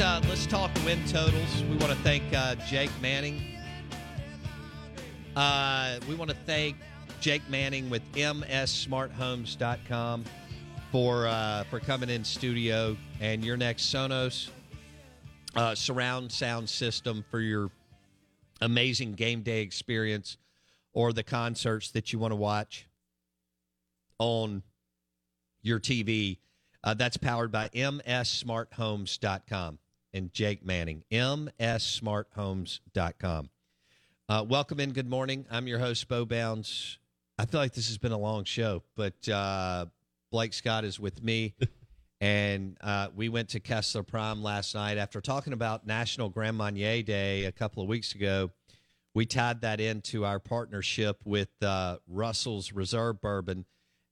Uh, let's talk win totals. We want to thank uh, Jake Manning. Uh, we want to thank Jake Manning with mssmarthomes.com for uh, for coming in studio and your next Sonos uh, surround sound system for your amazing game day experience or the concerts that you want to watch on your TV. Uh, that's powered by mssmarthomes.com and Jake Manning, mssmarthomes.com. Uh, welcome in. Good morning. I'm your host, Bo Bounds. I feel like this has been a long show, but uh, Blake Scott is with me. and uh, we went to Kessler Prime last night after talking about National Grand Marnier Day a couple of weeks ago. We tied that into our partnership with uh, Russell's Reserve Bourbon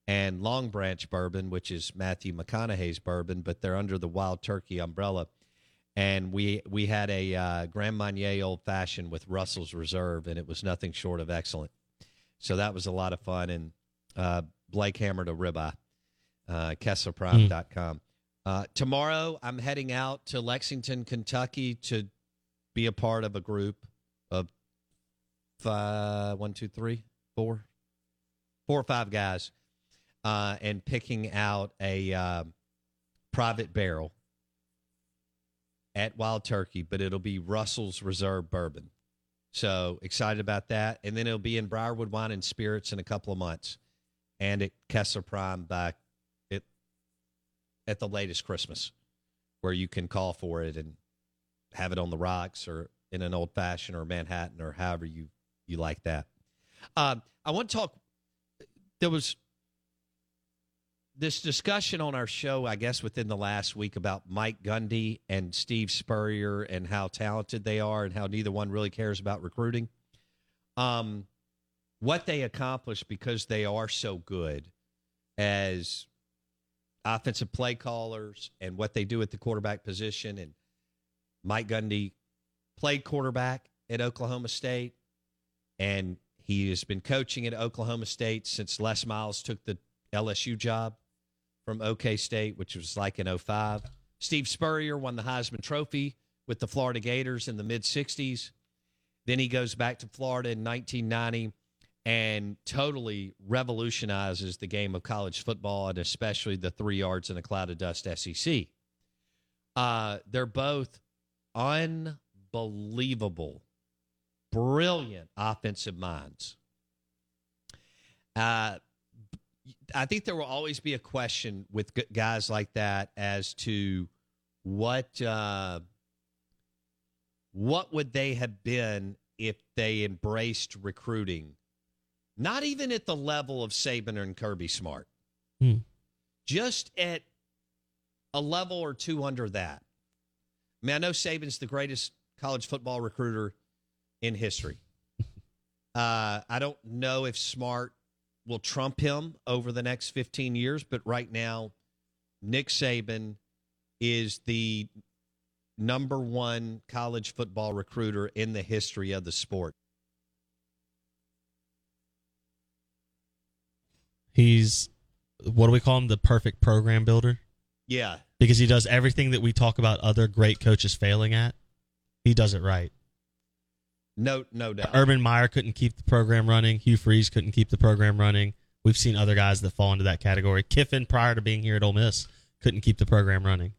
and Long Branch Bourbon, which is Matthew McConaughey's bourbon, but they're under the Wild Turkey umbrella and we we had a uh, Grand Marnier Old Fashioned with Russell's Reserve, and it was nothing short of excellent. So that was a lot of fun, and uh, Blake hammered a ribeye. Uh, KesslerPrime.com. Mm. Uh, tomorrow, I'm heading out to Lexington, Kentucky, to be a part of a group of five, one, two, three, four, four or five guys, uh, and picking out a uh, private barrel at Wild Turkey, but it'll be Russell's Reserve Bourbon. So excited about that. And then it'll be in Briarwood Wine and Spirits in a couple of months and at Kessler Prime by it at the latest Christmas, where you can call for it and have it on the rocks or in an old fashioned or Manhattan or however you, you like that. Um, I want to talk. There was this discussion on our show, I guess, within the last week about Mike Gundy and Steve Spurrier and how talented they are and how neither one really cares about recruiting. Um, what they accomplish because they are so good as offensive play callers and what they do at the quarterback position. And Mike Gundy played quarterback at Oklahoma State, and he has been coaching at Oklahoma State since Les Miles took the LSU job from OK State, which was like in 05. Steve Spurrier won the Heisman Trophy with the Florida Gators in the mid 60s. Then he goes back to Florida in 1990 and totally revolutionizes the game of college football and especially the three yards in a cloud of dust SEC. Uh, they're both unbelievable, brilliant offensive minds. Uh, I think there will always be a question with guys like that as to what uh, what would they have been if they embraced recruiting not even at the level of Saban and Kirby Smart, Hmm. just at a level or two under that. I mean, I know Saban's the greatest college football recruiter in history. uh, I don't know if Smart will trump him over the next 15 years, but right now, Nick Saban is the number one college football recruiter in the history of the sport. He's what do we call him? The perfect program builder Yeah. because he does everything that we talk about other great coaches failing at. He does it right. No, no doubt. Urban Meyer couldn't keep the program running. Hugh Freeze couldn't keep the program running. We've seen other guys that fall into that category. Kiffin, prior to being here at Ole Miss, couldn't keep the program running.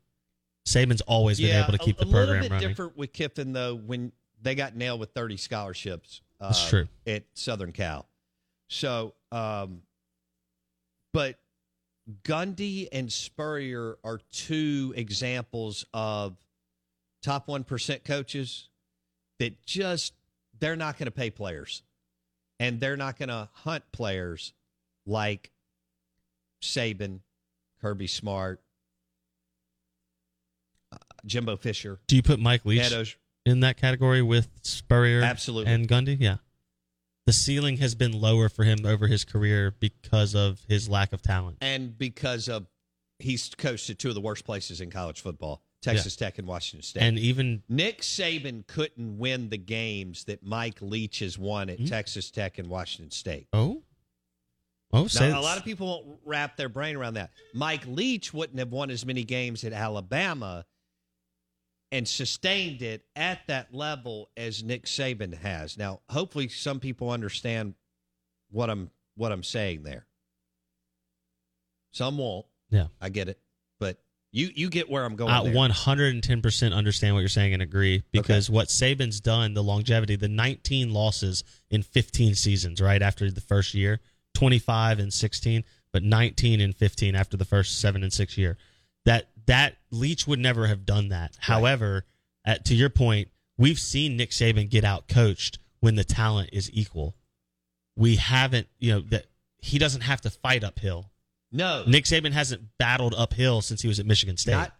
Saban's always been able to keep a, the a little bit running. different with Kiffin though when they got nailed with 30 scholarships. Uh, That's true. at Southern Cal. So, um, but Gundy and Spurrier are two examples of top one percent coaches that just they're not going to pay players, and they're not going to hunt players like Saban, Kirby Smart, uh, Jimbo Fisher. Do you put Mike Leach Ed Osh- in that category with Spurrier Absolutely. and Gundy? Yeah. The ceiling has been lower for him over his career because of his lack of talent. and because of he's coached at two of the worst places in college football, Texas Tech and Washington State. And even Nick Saban couldn't win the games that Mike Leach has won at hmm? Texas Tech and Washington State. oh, oh, a lot of people won't wrap their brain around that. Mike Leach wouldn't have won as many games at Alabama and sustained it at that level as Nick Saban has. Now, hopefully, some people understand what I'm what I'm saying there. Some won't. yeah. I get it, but you you get where I'm going. I there. 110% understand what you're saying and agree because what Saban's done, the longevity, the 19 losses in 15 seasons, right after the first year, 25 and 16, but 19 and 15 after the first seven and six year. That that Leach would never have done that. However, at, to your point, we've seen Nick Saban get out coached when the talent is equal. We haven't, you know, that he doesn't have to fight uphill. No, Nick Saban hasn't battled uphill since he was at Michigan State. not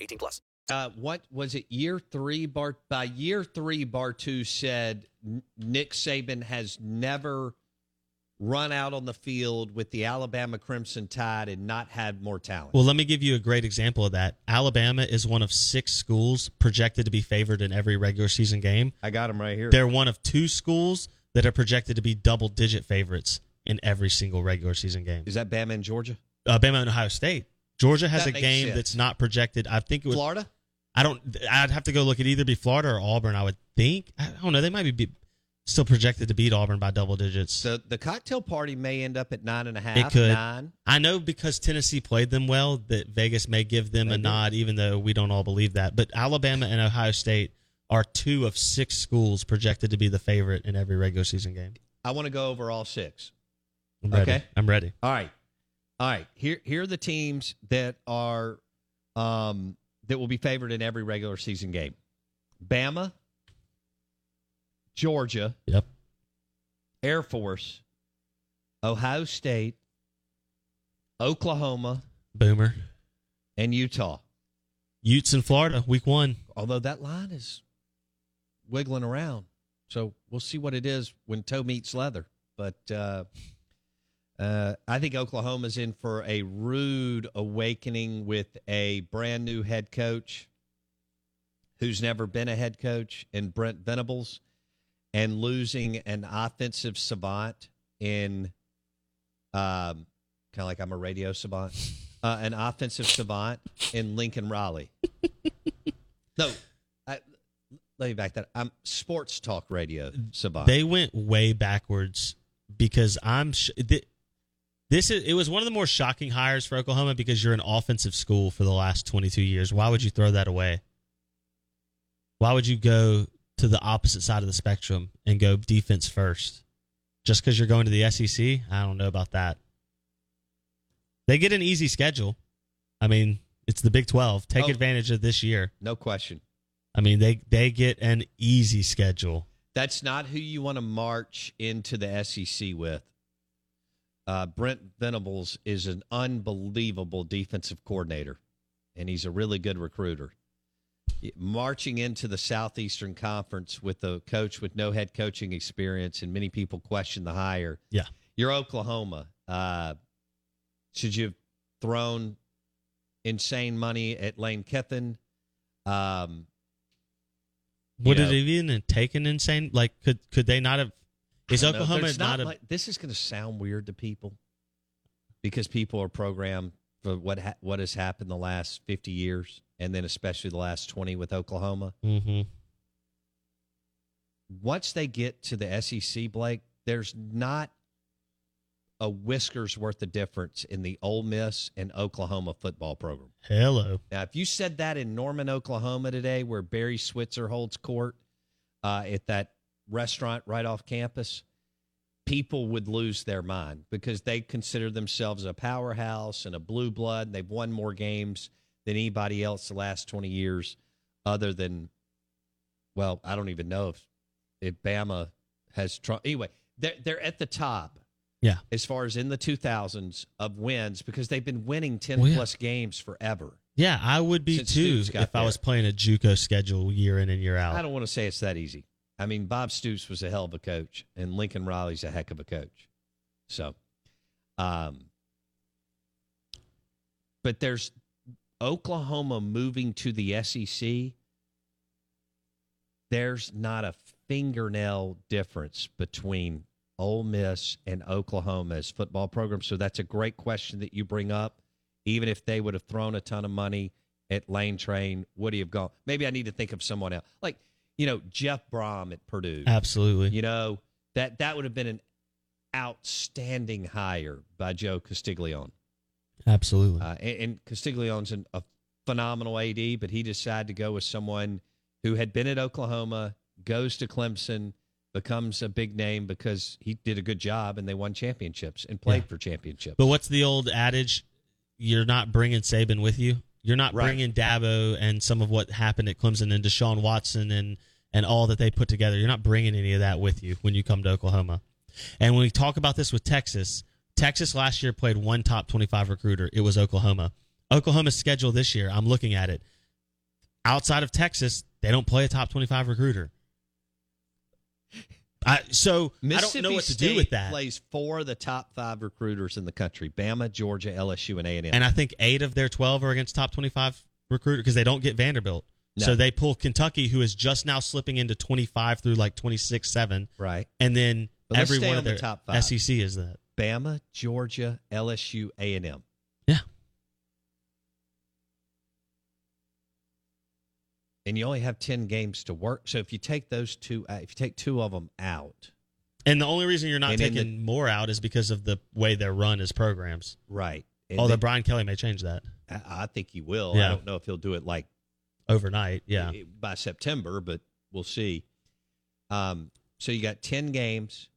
18 plus. uh, what was it? Year three, Bart. By year three, Bartu said Nick Saban has never run out on the field with the Alabama Crimson Tide and not had more talent. Well, let me give you a great example of that. Alabama is one of six schools projected to be favored in every regular season game. I got them right here. They're one of two schools that are projected to be double digit favorites in every single regular season game. Is that Bama and Georgia? Alabama and Ohio State. Georgia has That a game sense. that's not projected. I think it was. Florida? I don't. I'd have to go look at either be Florida or Auburn. I would think. I don't know. They might be still projected to beat Auburn by double digits. So the cocktail party may end up at nine and a half. It could. Nine. I know because Tennessee played them well that Vegas may give them a nod, even though we don't all believe that. But Alabama and Ohio State are two of six schools projected to be the favorite in every regular season game. I want to go over all six. I'm. Okay. I'm ready. All right. All right. Here here are the teams that are um that will be favored in every regular season game. Bama, Georgia, Yep. Air Force, Ohio State, Oklahoma, Boomer. and Utah. Utes in Florida, week one. Although that line is wiggling around. So we'll see what it is when toe meets leather. But uh, uh, I think Oklahoma's in for a rude awakening with a brand new head coach who's never been a head coach in Brent Venables and losing an offensive savant in um, kind of like I'm a radio savant, uh, an offensive savant in Lincoln Riley. No, I, let me back that. I'm sports talk radio savant. They went way backwards because I'm sh- th- this is it was one of the more shocking hires for Oklahoma because you're an offensive school for the last 22 years. Why would you throw that away? Why would you go to the opposite side of the spectrum and go defense first? Just because you're going to the SEC? I don't know about that. They get an easy schedule. I mean, it's the Big 12. Take Oh. advantage of this year. No question. I mean, they they get an easy schedule. That's not who you want to march into the SEC with. Uh, Brent Venables is an unbelievable defensive coordinator, and he's a really good recruiter. Marching into the Southeastern Conference with a coach with no head coaching experience, and many people question the hire. Yeah. You're Oklahoma. Uh, should you have thrown insane money at Lane Kiffin? Um, Would You it know- have even taken insane? Like, could could they not have? Is. Oklahoma There's not, a? like, this is going to sound weird to people because people are programmed for what ha- what has happened the last 50 years and then especially the last 20 with Oklahoma. hmm Once they get to the SEC, Blake, there's not a whiskers worth of difference in the Ole Miss and Oklahoma football program. Hello. Now, if you said that in Norman, Oklahoma today, where Barry Switzer holds court uh, at that restaurant right off campus, people would lose their mind because they consider themselves a powerhouse and a blue blood. And they've won more games than anybody else the last 20 years, other than, well, I don't even know if, if Bama has. Tr- anyway, they're, they're at the top Yeah. as far as in the 2000s of wins because they've been winning 10 Well, yeah. plus games forever. Yeah, I would be Since too if I was playing a JUCO schedule year in and year out. I don't want to say it's that easy. I mean, Bob Stoops was a hell of a coach, and Lincoln Riley's a heck of a coach. So, um, but there's Oklahoma moving to the SEC. There's not a fingernail difference between Ole Miss and Oklahoma's football program. So that's a great question that you bring up. Even if they would have thrown a ton of money at Lane Train, would he have gone? Maybe I need to think of someone else. Like, you know, Jeff Brohm at Purdue. Absolutely. You know, that that would have been an outstanding hire by Joe Castiglione. Absolutely. Uh, and, and Castiglione's an, a phenomenal AD, but he decided to go with someone who had been at Oklahoma, goes to Clemson, becomes a big name because he did a good job and they won championships and played Yeah. for championships. but what's the old adage? You're not bringing Saban with you. You're not Right. bringing Dabo and some of what happened at Clemson and Deshaun Watson and and all that they put together. You're not bringing any of that with you when you come to Oklahoma. And when we talk about this with Texas, Texas last year played one top 25 recruiter. It was Oklahoma. Oklahoma's schedule this year, I'm looking at it. Outside of Texas, they don't play a top 25 recruiter. I, so I don't know what to do with that. Plays four of the top five recruiters in the country: Bama, Georgia, LSU, and A and M. And I think eight of their 12 are against top 25 recruiter because they don't get Vanderbilt. No. So they pull Kentucky, who is just now slipping into 25 through like 26 7. right? And then every one on of the top five. SEC is that. Bama, Georgia, LSU, A and M. Yeah. And you only have ten games to work. So if you take those two, uh, if you take two of them out, And the only reason you're not taking more out is because of the way they're run as programs. right? And Although Brian Kelly may change that I, I think he will. Yeah. I don't know if he'll do it like overnight. Yeah. by September, but we'll see. Um, so you got ten games,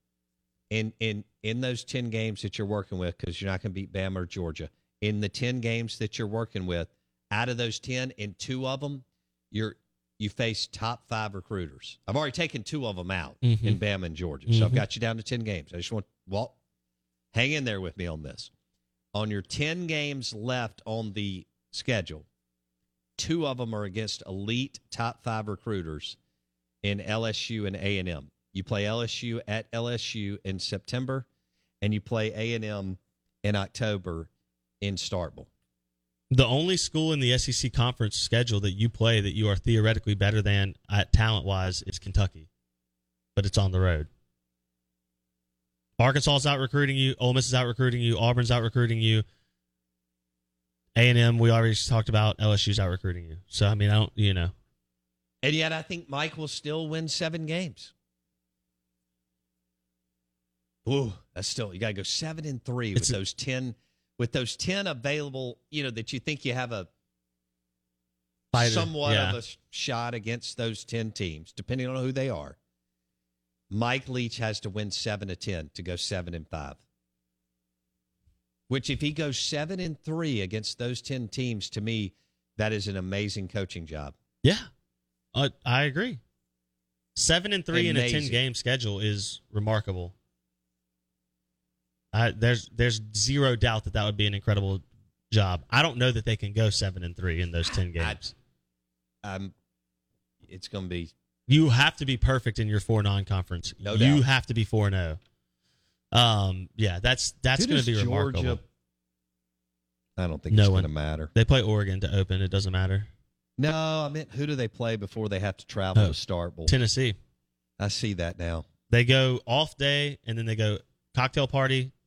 in in in those ten games that you're working with, because you're not going to beat Bama or Georgia. In the ten games that you're working with, out of those ten, in two of them, you're you face top five recruiters. I've already taken two of them out Mhm. in Bama and Georgia, so I've Mhm. got you down to ten games. I just want well, hang in there with me on this. On your ten games left on the schedule, two of them are against elite top five recruiters in LSU and A and M. You play LSU at LSU in September, and you play A and M in October in Starkville. The only school in the SEC conference schedule that you play that you are theoretically better than at talent wise is Kentucky, but it's on the road. Arkansas is out recruiting you. Ole Miss is out recruiting you. Auburn's out recruiting you. A and M, we already talked about. LSU's out recruiting you. So I mean, I don't, you know, And yet, I think Mike will still win seven games. Ooh, that's still you got to go seven and three with It's those ten with those ten available. You know that you think you have a Fighter, somewhat yeah. of a shot against those ten teams, depending on who they are. Mike Leach has to win seven to ten to go seven and five. Which, if he goes seven and three against those ten teams, to me, that is an amazing coaching job. Yeah, uh, I agree. Seven and three in a 10 game schedule is remarkable. I, there's there's zero doubt that that would be an incredible job. I don't know that they can go seven and three in those ten games. Um, it's going to be you have to be perfect in your four non conference. No you have to be four and zero. Um, yeah, that's that's going to be remarkable. Georgia- I don't think No it's going to matter. They play Oregon to open. It doesn't matter. No, I meant who do they play before they have to travel Oh, to Starkville? Tennessee. I see that now. They go off day and then they go cocktail party,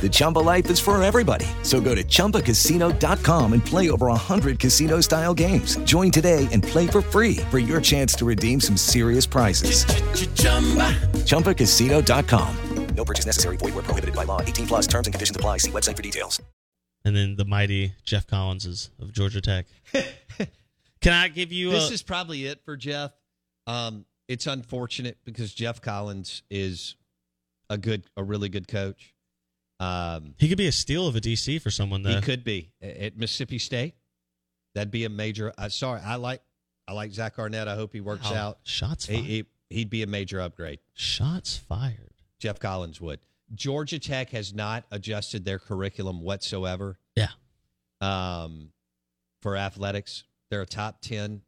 The Chumba life is for everybody. So go to ChumbaCasino.com and play over 100 casino-style games. Join today and play for free for your chance to redeem some serious prizes. ChumbaCasino.com. No purchase necessary. Void were prohibited by law. 18 plus terms and conditions apply. See website for details. And then the mighty Geoff Collinses of Georgia Tech. Can I give you This a, is probably it for Geoff. Um, it's unfortunate because Geoff Collins is a good, a really good coach. Um, he could be a steal of a DC for someone though. he could be at Mississippi State. That'd be a major. Uh, sorry, I like, I like Zach Arnett. I hope he works Wow. out. Shots He, fired. he, he'd be a major upgrade. Shots fired. Geoff Collins would. Georgia Tech has not adjusted their curriculum whatsoever. Yeah. Um, for athletics, they're a top ten,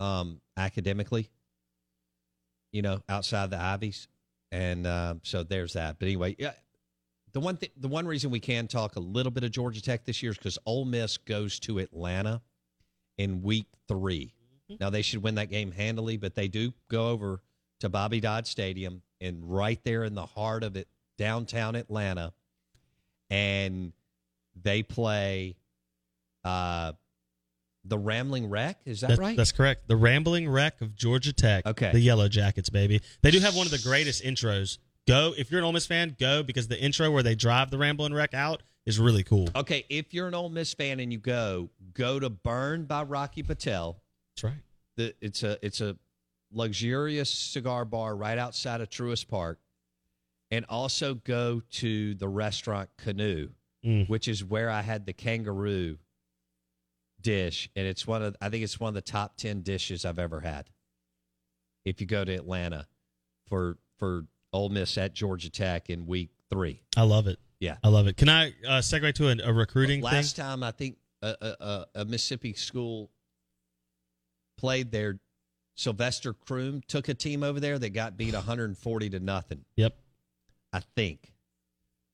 um, academically. You know, outside the Ivies, and um, so there's that. But anyway, yeah. The one thing, the one reason we can talk a little bit of Georgia Tech this year is because Ole Miss goes to Atlanta in week 3 Now they should win that game handily, but they do go over to Bobby Dodd Stadium and right there in the heart of it, downtown Atlanta, and they play uh, the Rambling Wreck. Is that That's, right? That's correct. The Rambling Wreck of Georgia Tech. Okay. The Yellow Jackets, baby. They do have one of the greatest intros. Go if you're an Ole Miss fan, go because the intro where they drive the Ramblin' Wreck out is really cool. okay, if you're an Ole Miss fan and you go, go to Burn by Rocky Patel. That's right. The, it's a it's a luxurious cigar bar right outside of Truist Park, and also go to the restaurant Canoe, Mm. which is where I had the kangaroo dish, and it's one of I think it's one of the top ten dishes I've ever had. If you go to Atlanta for for Ole Miss at Georgia Tech in week three, I love it. yeah. I love it. Can I uh, segue to a, a recruiting Last thing? time I think a, a, a, a Mississippi school played there. Sylvester Croom took a team over there that got beat 140 to nothing. Yep. I think.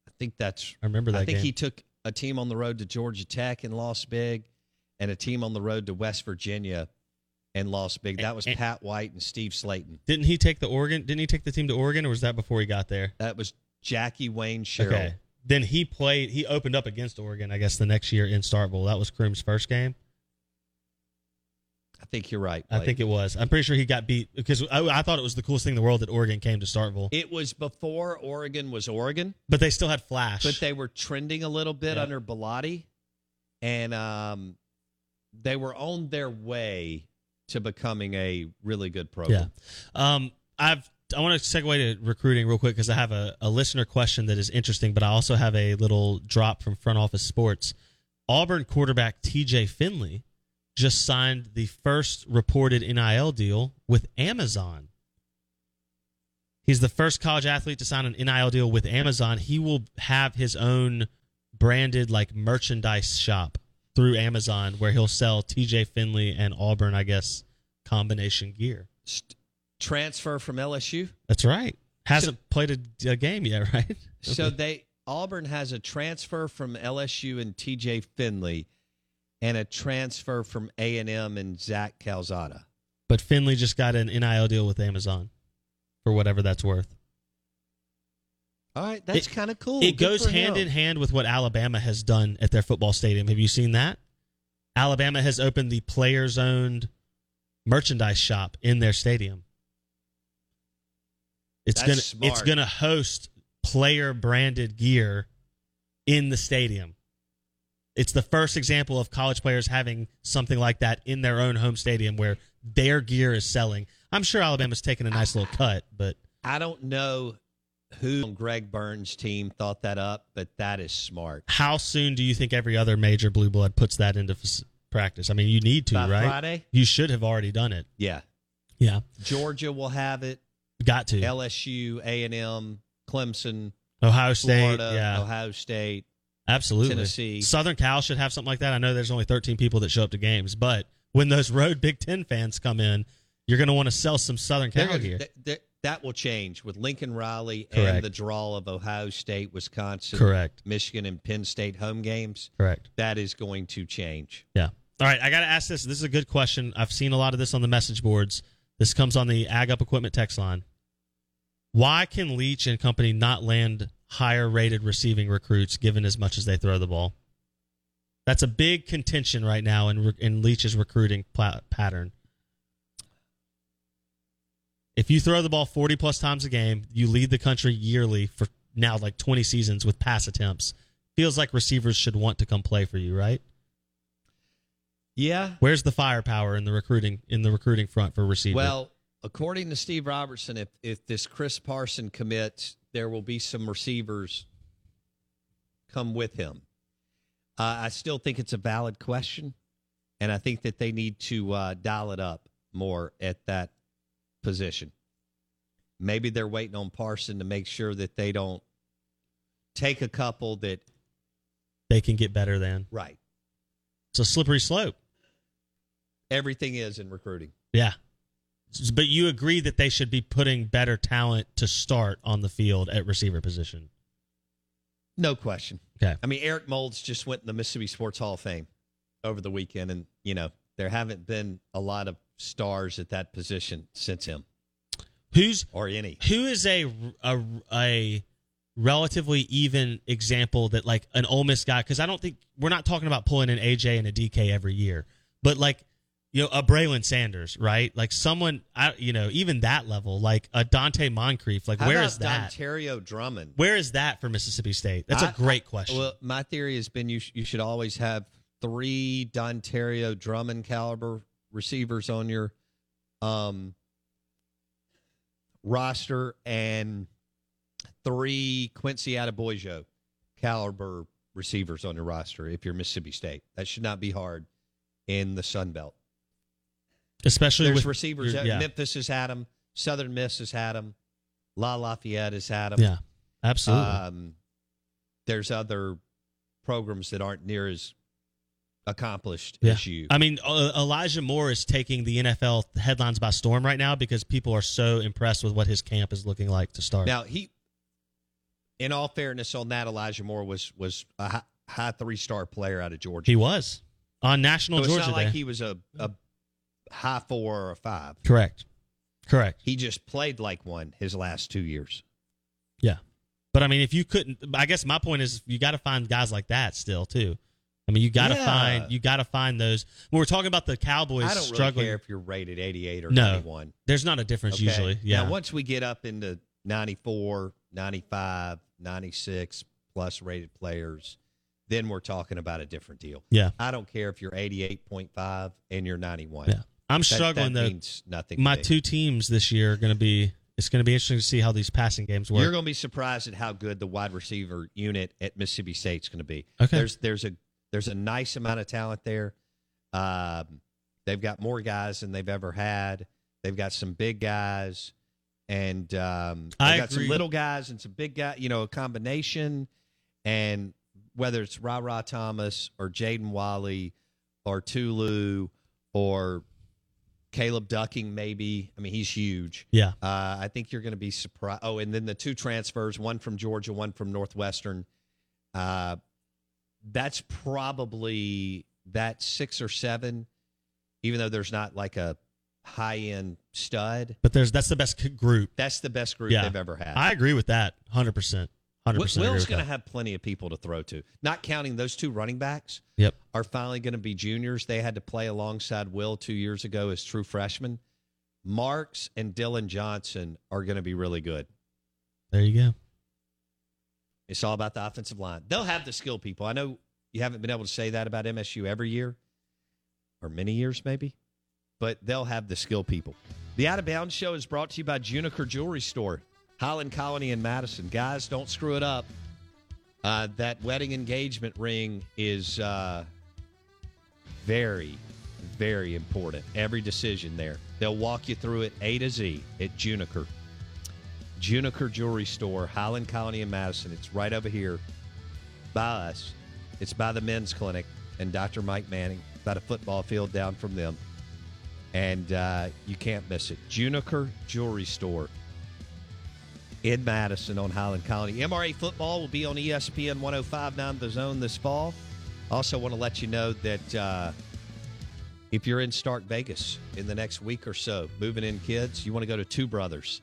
I think that's. I remember that I think game. he took a team on the road to Georgia Tech and lost big, and a team on the road to West Virginia and lost big. That was And- Pat White and Steve Slaton. Didn't he take the Oregon? Didn't he take the team to Oregon, or was that before he got there? That was Jackie Wayne Sherrill. Okay. Then he played. He opened up against Oregon, I guess, the next year in Starkville. That was Croom's first game. I think you're right. I think it was. I'm pretty sure he got beat because I, I thought it was the coolest thing in the world that Oregon came to Starkville. it was before Oregon was Oregon, but they still had Flash. but they were trending a little bit Yeah. under Bellotti, and um, they were on their way to becoming a really good yeah. program. Um, I've I want to segue to recruiting real quick because I have a, a listener question that is interesting, but I also have a little drop from Front Office Sports. Auburn quarterback T.J. Finley just signed the first reported NIL deal with Amazon. He's the first college athlete to sign an NIL deal with Amazon. He will have his own branded like merchandise shop through Amazon where he'll sell TJ Finley and Auburn, I guess, combination gear. Transfer from LSU. That's right. Hasn't played a, a game yet, right? So they Auburn has a transfer from LSU and TJ Finley, and a transfer from A and M and Zach Calzada. But Finley just got an NIL deal with Amazon for whatever that's worth. All right, that's kind of cool. It Good goes for hand him. in hand with what Alabama has done at their football stadium. Have you seen that? Alabama has opened the players owned merchandise shop in their stadium. It's That's gonna smart. it's gonna host player branded gear in the stadium. It's the first example of college players having something like that in their own home stadium where their gear is selling. I'm sure Alabama's taking a nice little cut, but I don't know who on Greg Byrne's team thought that up, but that is smart. how soon do you think every other major blue blood puts that into f- practice? I mean, you need to, By right? Friday? You should have already done it. Yeah, Yeah, Georgia will have it. got to. LSU, A and M, Clemson, Ohio State, Florida, yeah, Ohio State. absolutely. Tennessee. Southern Cal should have something like that. I know there's only 13 people that show up to games, but when those road Big Ten fans come in, you're going to want to sell some Southern They're Cal gonna- gear. th- th- that will change with Lincoln Riley Correct. and the draw of Ohio State, Wisconsin, Correct. Michigan, and Penn State home games. Correct. That is going to change. Yeah. All right, I got to ask this. This is a good question. I've seen a lot of this on the message boards. This comes on the Ag Up Equipment text line. Why can Leach and company not land higher rated receiving recruits given as much as they throw the ball? That's a big contention right now in, in Leach's recruiting pla- pattern. If you throw the ball 40 plus times a game, you lead the country yearly for now like 20 seasons with pass attempts. Feels like receivers should want to come play for you, right? Yeah. Where's the firepower in the recruiting in the recruiting front for receiver? Well, according to Steve Robertson, if if this Chris Parson commits, there will be some receivers come with him. Uh, I still think it's a valid question, and I think that they need to uh, dial it up more at that position. Maybe they're waiting on Parson to make sure that they don't take a couple that they can get better than. right. It's a slippery slope. Everything is in recruiting. Yeah. But you agree that they should be putting better talent to start on the field at receiver position. No question. Okay. I mean, Eric Moulds just went in the Mississippi Sports Hall of Fame over the weekend, and you know there haven't been a lot of stars at that position since him Who's or any. who is a a, a relatively even example that like an Ole Miss guy because I don't think we're not talking about pulling an AJ and a DK every year, but like you know a Braylon Sanders, right? Like someone I you know even that level, like a Donte Moncrief, like How where is that? Dontario Drummond? Where is that for Mississippi State? That's a I- great I- question. Well, my theory has been you sh- you should always have three Dontario Drummond caliber receivers on your um roster and three Quincy Adeboyejo caliber receivers on your roster if you're Mississippi State. That should not be hard in the Sun Belt. Especially There's with receivers. yeah, Memphis has had them. Southern Miss has had them. La Lafayette has had them. yeah, absolutely. Um, there's other programs that aren't near as accomplished Yeah. as you. I mean, uh, Elijah Moore is taking the NFL headlines by storm right now because people are so impressed with what his camp is looking like to start. now he, in all fairness, on that Elijah Moore was was a high, high three star player out of Georgia. he was on national so it's Georgia not like Day. he was a, a high four or a five. Correct. Correct. He just played like one his last two years. Yeah. But I mean, if you couldn't, I guess my point is you got to find guys like that still too. I mean, you got to Yeah. find you got to find those. When we're talking about the Cowboys I don't struggling, really care if you're rated 88 or No. 91. there's not a difference Okay? usually. Yeah, Now, once we get up into 94, 95, 96 plus rated players, then we're talking about a different deal. yeah, I don't care if you're 88.5 and you're 91. yeah. I'm That- struggling that though. means nothing. My two teams this year are going to be. It's going to be interesting to see how these passing games work. You're going to be surprised at how good the wide receiver unit at Mississippi State's going to be. Okay. There's there's a there's a nice amount of talent there. Um, they've got more guys than they've ever had. They've got some big guys, and um, they've I got some little guys and some big guys. You know, a combination. And whether it's Ra Ra Thomas or Jaden Walley or Tulu or Caleb Ducking, maybe. I mean, he's huge. yeah, Uh, I think you're going to be surprised. Oh, and then the two transfers, one from Georgia, one from Northwestern. Uh, that's probably that six or seven, even though there's not like a high end stud. but there's that's the best group. That's the best group Yeah, they've ever had. I agree with that. Hundred percent. hundred percent. Will's going to have plenty of people to throw to, not counting those two running backs. Yep. Are finally going to be juniors. They had to play alongside Will two years ago as true freshmen. Marks and Dylan Johnson are going to be really good. There you go. It's all about the offensive line. They'll have the skill people. I know you haven't been able to say that about MSU every year, or many years maybe, but they'll have the skill people. The Out of Bounds Show is brought to you by Juniker Jewelry Store, Highland Colony in Madison. Guys, don't screw it up. Uh, that wedding engagement ring is uh, very, very important. Every decision there. They'll walk you through it A to Z at Juniker. Juniker Jewelry Store, Highland Colony in Madison. It's right over here by us. It's by the men's clinic and Dr. Mike Manning, about a football field down from them. And uh, you can't miss it. Juniker Jewelry Store in Madison on Highland Colony. MRA football will be on ESPN 1059 The Zone this fall. Also, want to let you know that uh, if you're in Stark Vegas in the next week or so, moving in kids, you want to go to Two Brothers